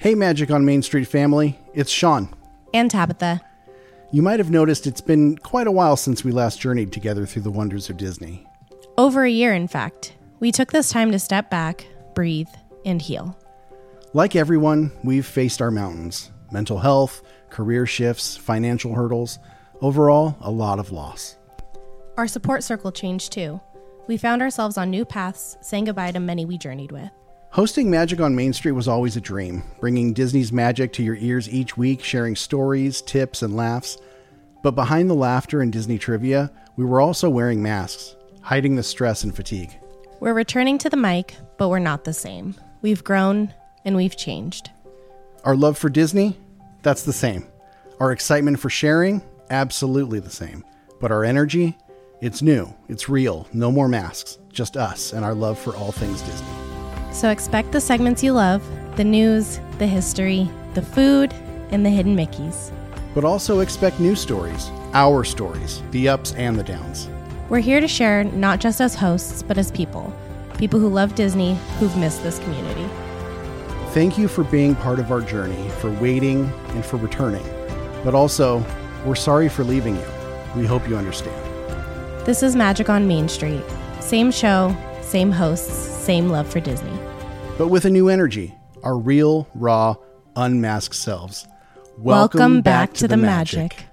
Hey, Magic on Main Street family, it's Sean. And Tabitha. You might have noticed it's been quite a while since we last journeyed together through the wonders of Disney. Over a year, in fact. We took this time to step back, breathe, and heal. Like everyone, we've faced our mountains mental health, career shifts, financial hurdles, overall, a lot of loss. Our support circle changed too. We found ourselves on new paths, saying goodbye to many we journeyed with. Hosting Magic on Main Street was always a dream, bringing Disney's magic to your ears each week, sharing stories, tips, and laughs. But behind the laughter and Disney trivia, we were also wearing masks, hiding the stress and fatigue. We're returning to the mic, but we're not the same. We've grown and we've changed. Our love for Disney? That's the same. Our excitement for sharing? Absolutely the same. But our energy? It's new, it's real, no more masks, just us and our love for all things Disney. So expect the segments you love the news, the history, the food, and the hidden Mickeys. But also expect new stories, our stories, the ups and the downs. We're here to share not just as hosts, but as people people who love Disney who've missed this community. Thank you for being part of our journey, for waiting, and for returning. But also, we're sorry for leaving you. We hope you understand. This is Magic on Main Street. Same show, same hosts, same love for Disney. But with a new energy, our real, raw, unmasked selves. Welcome, back, to, the magic.